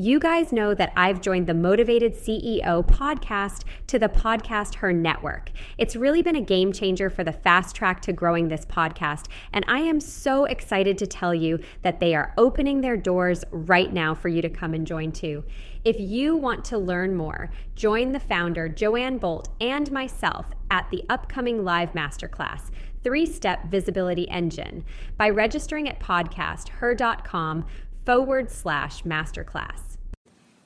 You guys know that I've joined the Motivated CEO podcast to the Podcast Her Network. It's really been a game changer for the fast track to growing this podcast, and I am so excited to tell you that they are opening their doors right now for you to come and join too. If you want to learn more, join the founder, Joanne Bolt, and myself at the upcoming live masterclass three step visibility engine by registering at podcasther.com forward slash masterclass.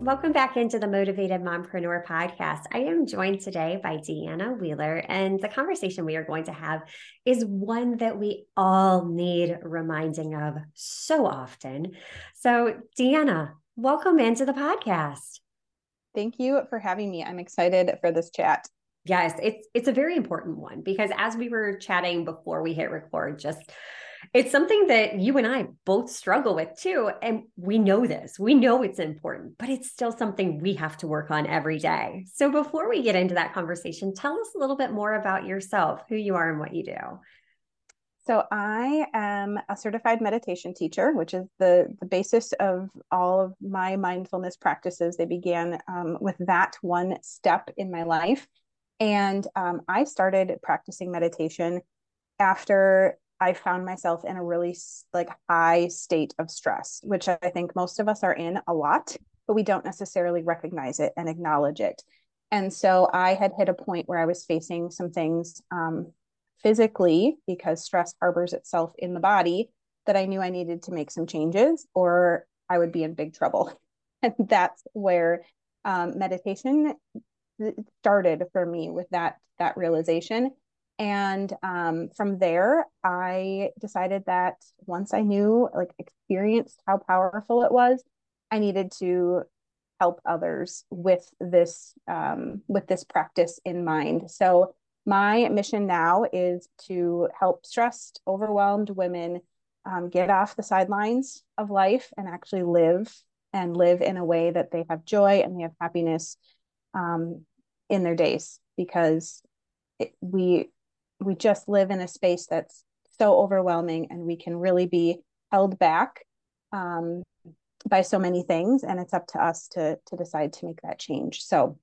Welcome back into the Motivated Mompreneur podcast. I am joined today by Deanna Wheeler, and the conversation we are going to have is one that we all need reminding of so often. So, Deanna, welcome into the podcast. Thank you for having me. I'm excited for this chat. Yes, it's it's a very important one because as we were chatting before we hit record, just it's something that you and I both struggle with too. And we know this, we know it's important, but it's still something we have to work on every day. So before we get into that conversation, tell us a little bit more about yourself, who you are, and what you do. So I am a certified meditation teacher, which is the the basis of all of my mindfulness practices. They began um, with that one step in my life, and um, I started practicing meditation after I found myself in a really like high state of stress, which I think most of us are in a lot, but we don't necessarily recognize it and acknowledge it. And so I had hit a point where I was facing some things um, physically because stress harbors itself in the body that I knew I needed to make some changes or I would be in big trouble. And that's where um, meditation started for me with that that realization and um, from there i decided that once i knew like experienced how powerful it was i needed to help others with this um, with this practice in mind. So my mission now is to help stressed overwhelmed women um, get off the sidelines of life and actually live and live in a way that they have joy and they have happiness um, in their days because it, we we just live in a space that's so overwhelming and we can really be held back um, by so many things and it's up to us to to decide to make that change. So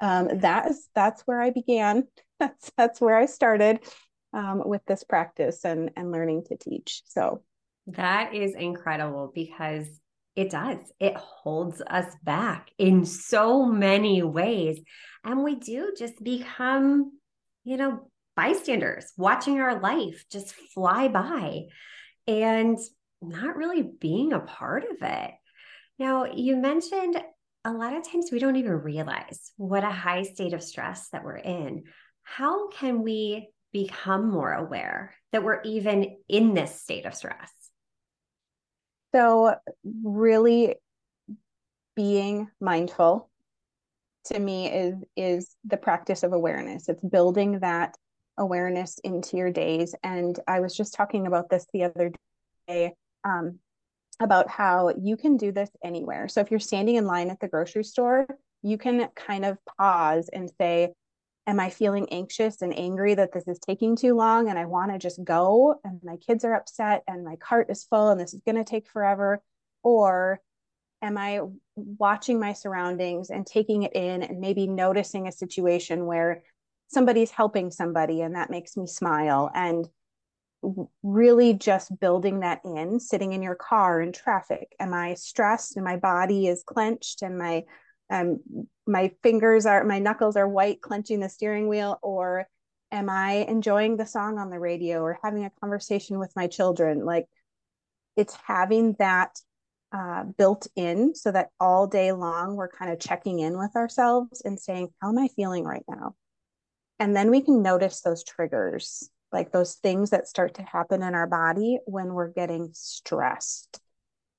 um, that is that's where i began. That's that's where i started um, with this practice and and learning to teach. So that is incredible because it does. It holds us back in so many ways. And we do just become you know bystanders watching our life just fly by and not really being a part of it. Now, you mentioned a lot of times we don't even realize what a high state of stress that we're in. How can we become more aware that we're even in this state of stress? So, really being mindful to me is is the practice of awareness. It's building that awareness into your days. And I was just talking about this the other day um, about how you can do this anywhere. So if you're standing in line at the grocery store, you can kind of pause and say, Am I feeling anxious and angry that this is taking too long and I want to just go and my kids are upset and my cart is full and this is going to take forever? Or am I watching my surroundings and taking it in and maybe noticing a situation where somebody's helping somebody and that makes me smile. And really just building that in sitting in your car in traffic. Am i stressed? And my body is clenched and my um my fingers are my knuckles are white clenching the steering wheel or am i enjoying the song on the radio or having a conversation with my children? Like it's having that uh, built in so that all day long we're kind of checking in with ourselves and saying how am i feeling right now and then we can notice those triggers, like those things that start to happen in our body when we're getting stressed.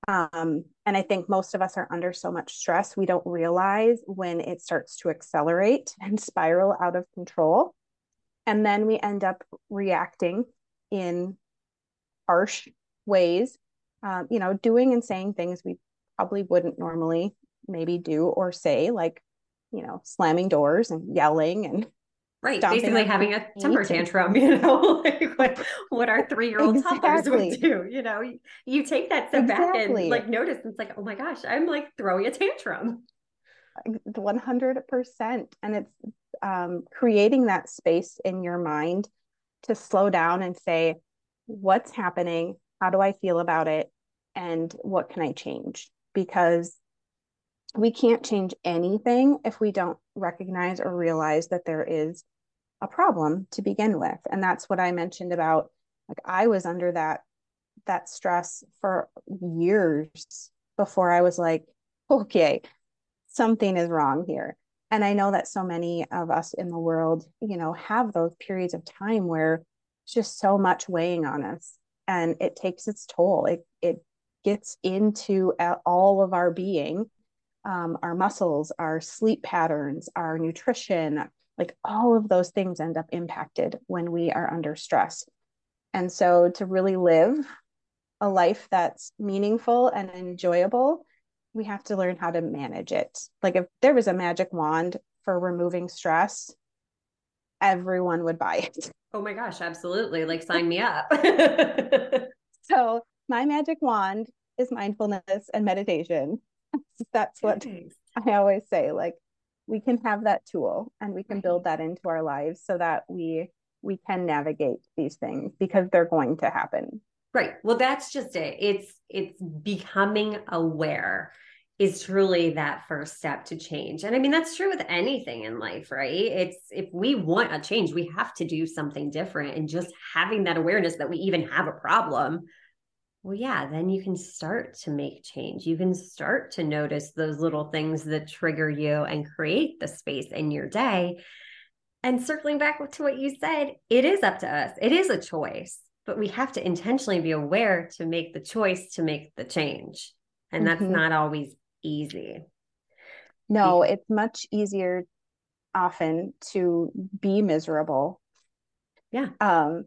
Um, and I think most of us are under so much stress, we don't realize when it starts to accelerate and spiral out of control. And then we end up reacting in harsh ways, um, you know, doing and saying things we probably wouldn't normally maybe do or say, like, you know, slamming doors and yelling and Right. Basically having a temper tantrum, you know, like what, what our three year old exactly. toddlers would do. You know, you, you take that step exactly. back and like notice and it's like, oh my gosh, I'm like throwing a tantrum. 100%. And it's um, creating that space in your mind to slow down and say, what's happening? How do I feel about it? And what can I change? Because we can't change anything if we don't recognize or realize that there is a problem to begin with. And that's what i mentioned about like i was under that that stress for years before i was like okay something is wrong here. And i know that so many of us in the world you know have those periods of time where it's just so much weighing on us and it takes its toll. It it gets into all of our being um, our muscles, our sleep patterns, our nutrition, like all of those things end up impacted when we are under stress. And so to really live a life that's meaningful and enjoyable, we have to learn how to manage it. Like if there was a magic wand for removing stress, everyone would buy it. Oh my gosh, absolutely. Like sign me up. so my magic wand is mindfulness and meditation. that's what I always say. Like we can have that tool and we can build that into our lives so that we we can navigate these things because they're going to happen. Right. Well, that's just it. It's it's becoming aware is truly that first step to change. And I mean that's true with anything in life, right? It's if we want a change, we have to do something different and just having that awareness that we even have a problem well, yeah, then you can start to make change. You can start to notice those little things that trigger you and create the space in your day. And circling back to what you said, it is up to us. It is a choice, but we have to intentionally be aware to make the choice to make the change. And that's mm-hmm. not always easy. No, it's much easier often to be miserable. Yeah. Um,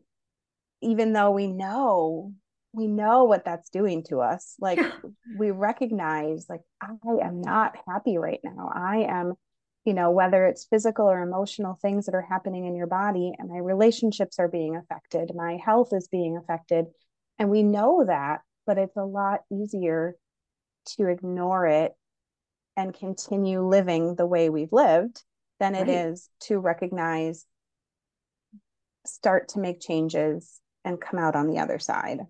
even though we know we know what that's doing to us. Like we recognize like i am not happy right now. I am you know whether it's physical or emotional things that are happening in your body and my relationships are being affected my health is being affected and we know that but it's a lot easier to ignore it and continue living the way we've lived than it right. is to recognize start to make changes and come out on the other side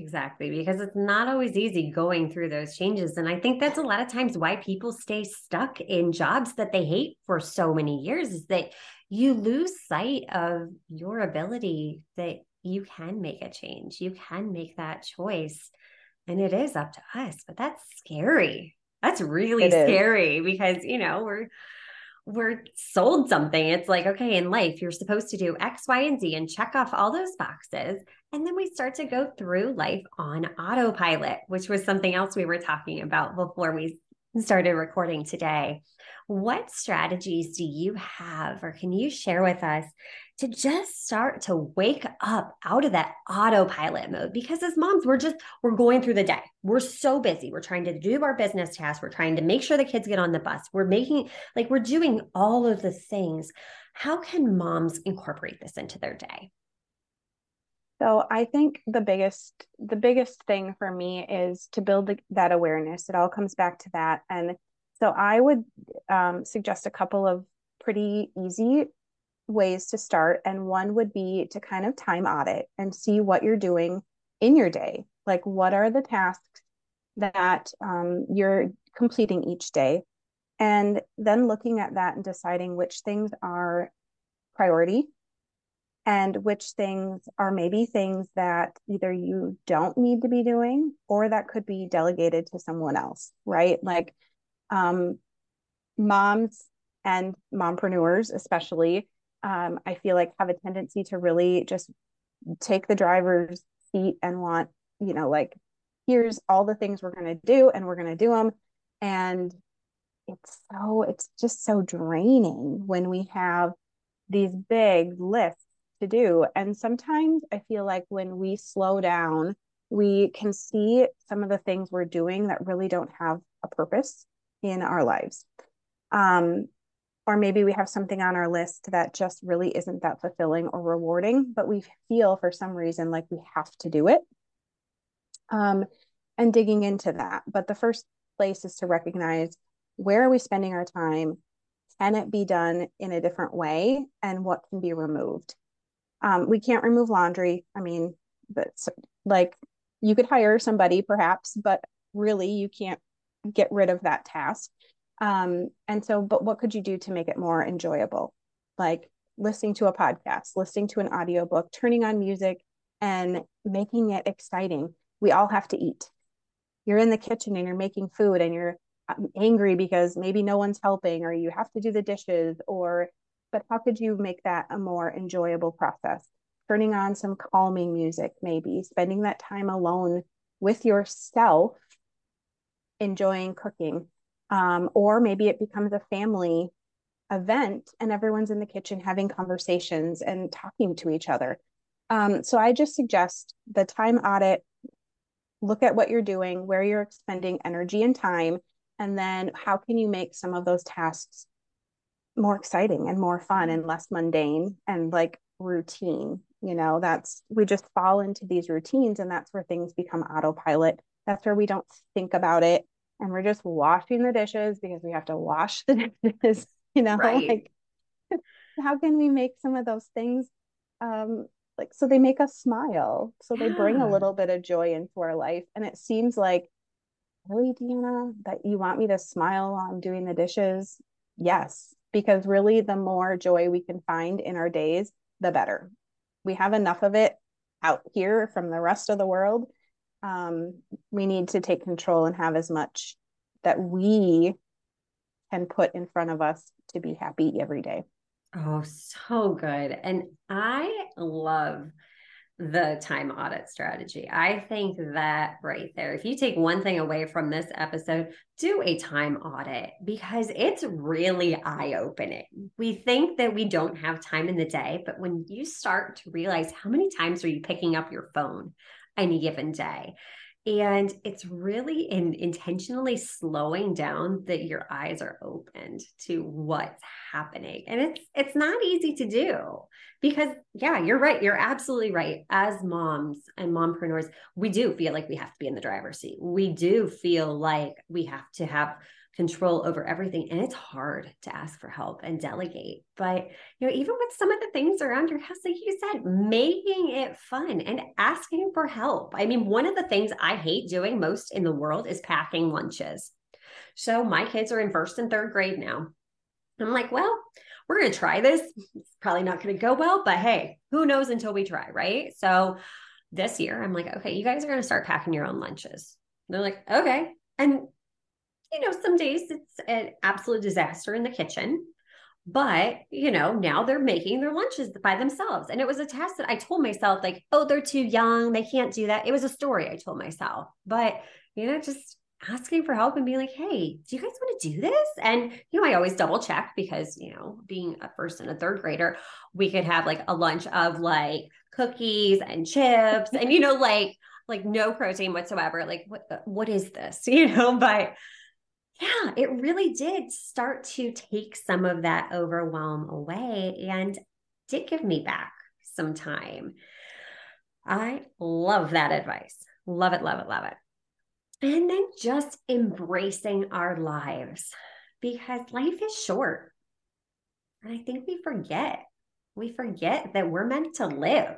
Exactly, because it's not always easy going through those changes. And I think that's a lot of times why people stay stuck in jobs that they hate for so many years is that you lose sight of your ability that you can make a change, you can make that choice. And it is up to us, but that's scary. That's really scary because, you know, we're we're sold something. It's like, okay, in life, you're supposed to do X, Y, and Z and check off all those boxes. And then we start to go through life on autopilot, which was something else we were talking about before we started recording today. What strategies do you have, or can you share with us to just start to wake up out of that autopilot mode? Because as moms, we're just, we're going through the day. We're so busy. We're trying to do our business tasks. We're trying to make sure the kids get on the bus. We're making, like, we're doing all of the things. How can moms incorporate this into their day? So I think the biggest the biggest thing for me is to build that awareness. It all comes back to that, and so I would um, suggest a couple of pretty easy ways to start, and one would be to kind of time audit and see what you're doing in your day. Like, what are the tasks that um, you're completing each day, and then looking at that and deciding which things are priority and which things are maybe things that either you don't need to be doing or that could be delegated to someone else, right? Like um, moms and mompreneurs, especially, um, I feel like have a tendency to really just take the driver's seat and want, you know, like here's all the things we're going to do and we're going to do them and it's so it's just so draining when we have these big lists to do. And sometimes i feel like when we slow down we can see some of the things we're doing that really don't have a purpose in our lives. Um, or maybe we have something on our list that just really isn't that fulfilling or rewarding but we feel for some reason like we have to do it. Um, and digging into that. But the first place is to recognize where are we spending our time? Can it be done in a different way? And what can be removed? Um, we can't remove laundry. I mean but like you could hire somebody perhaps but really you can't get rid of that task um, and so but what could you do to make it more enjoyable? Like listening to a podcast listening to an audiobook turning on music and making it exciting. We all have to eat. You're in the kitchen and you're making food and you're um, angry because maybe no one's helping or you have to do the dishes or but how could you make that a more enjoyable process? Turning on some calming music maybe spending that time alone with yourself enjoying cooking um, or maybe it becomes a family event and everyone's in the kitchen having conversations and talking to each other. Um, so i just suggest the time audit look at what you're doing where you're expending energy and time and then how can you make some of those tasks more exciting and more fun and less mundane and like routine you know? That's we just fall into these routines and that's where things become autopilot. That's where we don't think about it and we're just washing the dishes because we have to wash the dishes you know right. like how can we make some of those things um like so they make us smile so yeah. they bring a little bit of joy into our life and it seems like really deanna that you want me to smile while i'm doing the dishes yes because really the more joy we can find in our days the better we have enough of it out here from the rest of the world um, we need to take control and have as much that we can put in front of us to be happy every day. Oh, so good. And I love the time audit strategy. I think that right there, if you take one thing away from this episode, do a time audit because it's really eye opening. We think that we don't have time in the day, but when you start to realize how many times are you picking up your phone any given day, and it's really in intentionally slowing down that your eyes are opened to what's happening. And it's it's not easy to do because yeah you're right. You're absolutely right. As moms and mompreneurs we do feel like we have to be in the driver's seat. We do feel like we have to have control over everything and it's hard to ask for help and delegate but you know even with some of the things around your house like you said making it fun and asking for help. I mean one of the things i hate doing most in the world is packing lunches. So my kids are in first and third grade now. I'm like well we're going to try this. It's probably not going to go well but hey who knows until we try right? So this year i'm like okay you guys are going to start packing your own lunches. They're like okay. And you know, some days it's an absolute disaster in the kitchen. But, you know, now they're making their lunches by themselves. And it was a test that I told myself, like, oh, they're too young. They can't do that. It was a story I told myself. But, you know, just asking for help and being like, hey, do you guys want to do this? And, you know, I always double check because, you know, being a first and a third grader, we could have like a lunch of like cookies and chips and, you know, like, like no protein whatsoever. Like, what, uh, what is this? You know, but yeah, it really did start to take some of that overwhelm away and did give me back some time. I love that advice. Love it, love it, love it. And then just embracing our lives because life is short. And I think we forget. We forget that we're meant to live.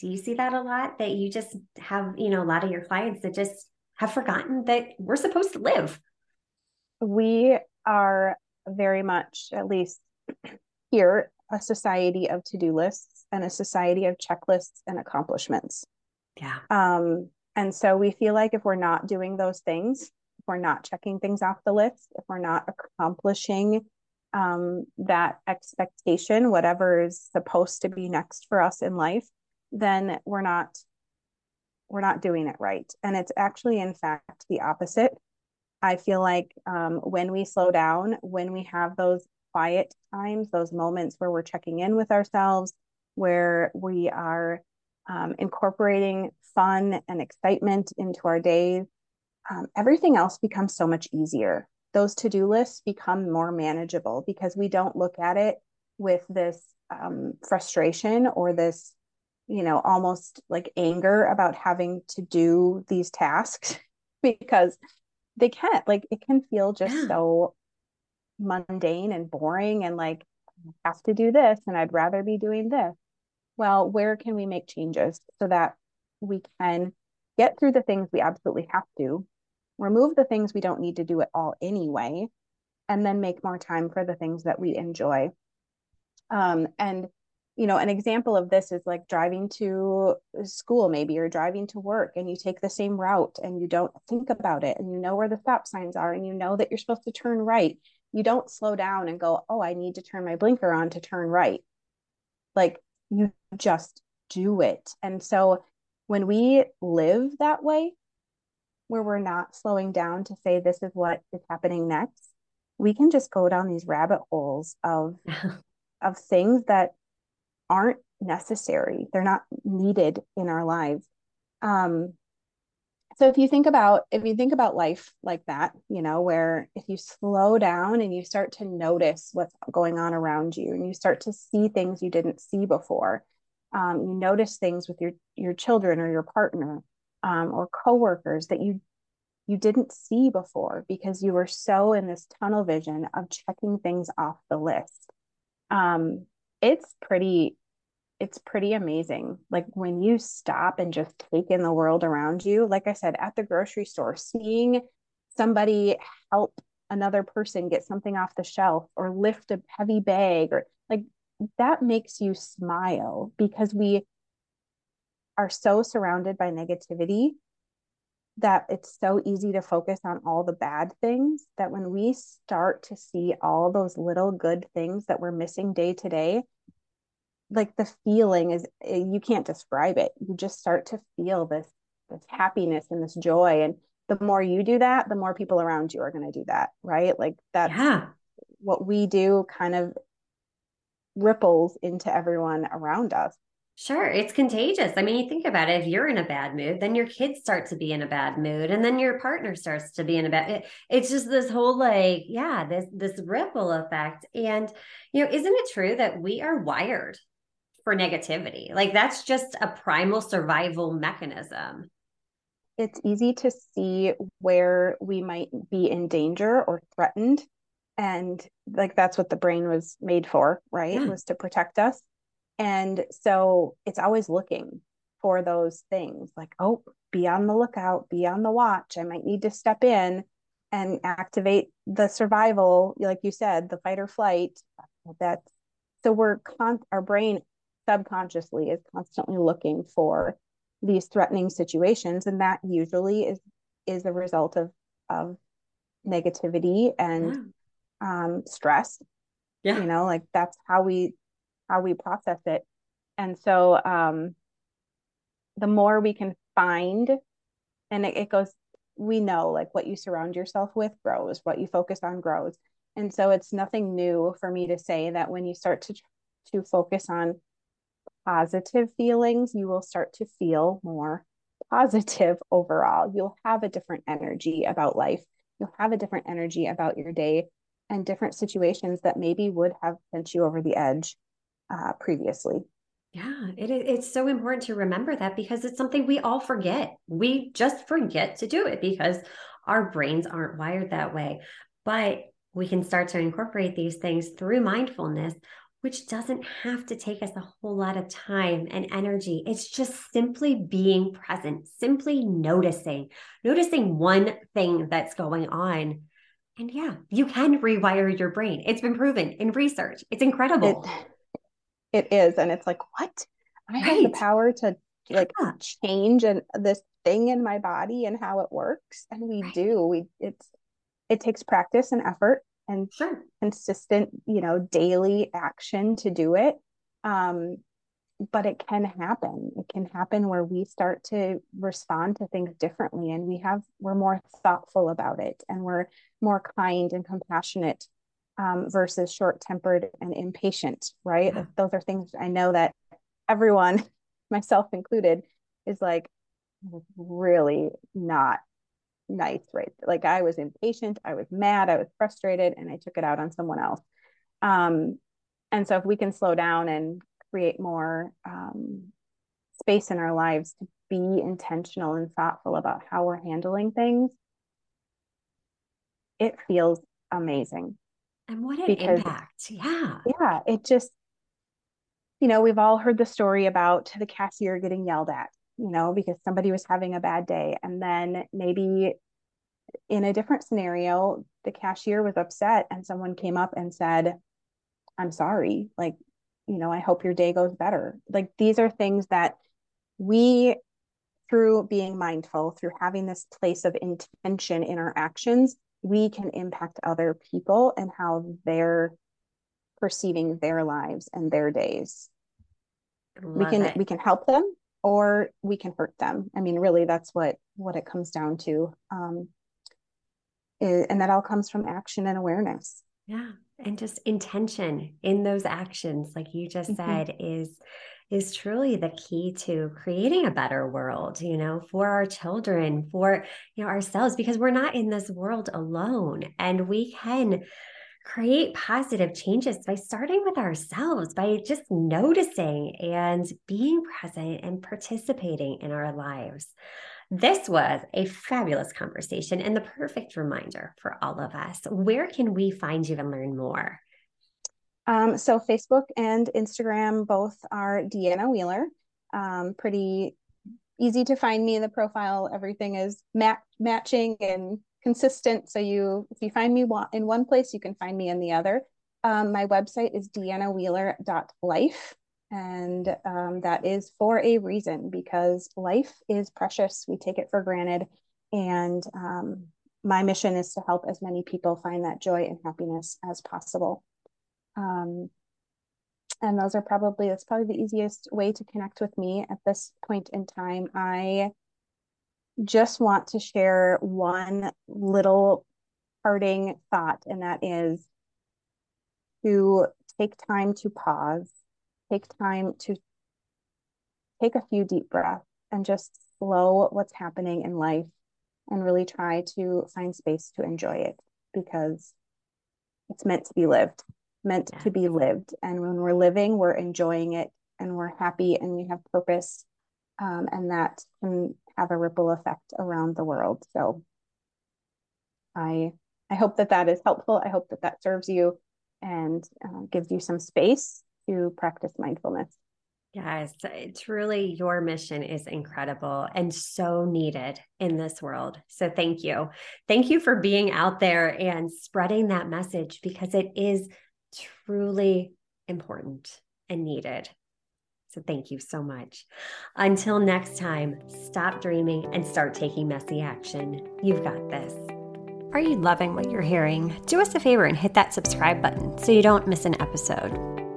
Do you see that a lot? That you just have, you know, a lot of your clients that just have forgotten that we're supposed to live. We are very much, at least here, a society of to do lists and a society of checklists and accomplishments. Yeah. Um, and so we feel like if we're not doing those things, if we're not checking things off the list, if we're not accomplishing um, that expectation, whatever is supposed to be next for us in life, then we're not we're not doing it right. And it's actually, in fact, the opposite. I feel like um, when we slow down, when we have those quiet times, those moments where we're checking in with ourselves, where we are um, incorporating fun and excitement into our days, um, everything else becomes so much easier. Those to do lists become more manageable because we don't look at it with this um, frustration or this, you know, almost like anger about having to do these tasks because they can't, like, it can feel just yeah. so mundane and boring and like, I have to do this and I'd rather be doing this. Well, where can we make changes so that we can get through the things we absolutely have to, remove the things we don't need to do at all anyway, and then make more time for the things that we enjoy. Um, and you know, an example of this is like driving to school, maybe, or driving to work, and you take the same route and you don't think about it, and you know where the stop signs are, and you know that you're supposed to turn right. You don't slow down and go, Oh, I need to turn my blinker on to turn right. Like you just do it. And so when we live that way, where we're not slowing down to say, this is what is happening next, we can just go down these rabbit holes of, of things that aren't necessary. They're not needed in our lives. Um, so if you think about if you think about life like that you know where if you slow down and you start to notice what's going on around you and you start to see things you didn't see before um, you notice things with your your children or your partner um, or coworkers that you you didn't see before because you were so in this tunnel vision of checking things off the list um, it's pretty it's pretty amazing. Like when you stop and just take in the world around you, like I said, at the grocery store, seeing somebody help another person get something off the shelf or lift a heavy bag or like that makes you smile because we are so surrounded by negativity that it's so easy to focus on all the bad things that when we start to see all those little good things that we're missing day to day like the feeling is eh, you can't describe it. You just start to feel this this happiness and this joy. And the more you do that the more people around you are going to do that right? Like that's yeah. what we do kind of ripples into everyone around us Sure, it's contagious. I mean, you think about it, if you're in a bad mood, then your kids start to be in a bad mood and then your partner starts to be in a bad it, it's just this whole like, yeah, this this ripple effect. And you know, isn't it true that we are wired for negativity. Like that's just a primal survival mechanism. It's easy to see where we might be in danger or threatened. And like that's what the brain was made for, right? Yeah. Was to protect us. And so it's always looking for those things like, oh, be on the lookout, be on the watch. I might need to step in and activate the survival, like you said, the fight or flight. That's so we're con- our brain subconsciously is constantly looking for these threatening situations and that usually is is a result of of negativity and um stress yeah you know like that's how we how we process it and so um the more we can find and it, it goes we know like what you surround yourself with grows what you focus on grows and so it's nothing new for me to say that when you start to to focus on positive feelings, you will start to feel more positive overall. You'll have a different energy about life. You'll have a different energy about your day and different situations that maybe would have sent you over the edge uh, previously. Yeah, it, it's so important to remember that because it's something we all forget. We just forget to do it because our brains aren't wired that way. But we can start to incorporate these things through mindfulness which doesn't have to take us a whole lot of time and energy. It's just simply being present, simply noticing, noticing one thing that's going on. And yeah, you can rewire your brain. It's been proven in research. It's incredible. It, it is. And it's like, what? I right. have the power to like yeah. change and this thing in my body and how it works. And we right. do. We it's it takes practice and effort and sure. consistent, you know, daily action to do it. Um, but it can happen. It can happen where we start to respond to things differently and we have, we're more thoughtful about it and we're more kind and compassionate um, versus short tempered and impatient, right? Yeah. Those are things I know that everyone, myself included, is like really not nice, right? Like I was impatient, I was mad, I was frustrated, and I took it out on someone else. Um, and so if we can slow down and create more um, space in our lives to be intentional and thoughtful about how we're handling things, it feels amazing. And what an because, impact. Yeah. Yeah. It just, you know, we've all heard the story about the cashier getting yelled at, you know, because somebody was having a bad day. And then maybe in a different scenario, the cashier was upset and someone came up and said, I'm sorry. Like, you know, I hope your day goes better. Like, these are things that we, through being mindful, through having this place of intention in our actions, we can impact other people and how they're perceiving their lives and their days. we can it. we can help them or we can hurt them. I mean, really, that's what what it comes down to. Um, is, and that all comes from action and awareness. Yeah, and just intention in those actions, like you just mm-hmm. said, is is truly the key to creating a better world, you know, for our children, for you know ourselves, because we're not in this world alone, and we can create positive changes by starting with ourselves, by just noticing and being present and participating in our lives. This was a fabulous conversation and the perfect reminder for all of us. Where can we find you and learn more? Um, so Facebook and Instagram both are Deanna Wheeler. Um, pretty easy to find me in the profile. Everything is mat- matching and consistent. So you, if you find me in one place, you can find me in the other. Um, my website is deannawheeler.life. And um, that is for a reason because life is precious. We take it for granted. And um, my mission is to help as many people find that joy and happiness as possible. Um, and those are probably, that's probably the easiest way to connect with me at this point in time. I just want to share one little parting thought, and that is to take time to pause, take time to take a few deep breaths and just slow what's happening in life and really try to find space to enjoy it because it's meant to be lived meant yeah. to be lived. And when we're living, we're enjoying it and we're happy and we have purpose. Um, and that can have a ripple effect around the world. So I I hope that that is helpful. I hope that that serves you and uh, gives you some space to practice mindfulness. Yes, truly your mission is incredible and so needed in this world. So thank you. Thank you for being out there and spreading that message because it is truly important and needed. So thank you so much. Until next time, stop dreaming and start taking messy action. You've got this. Are you loving what you're hearing? Do us a favor and hit that subscribe button so you don't miss an episode.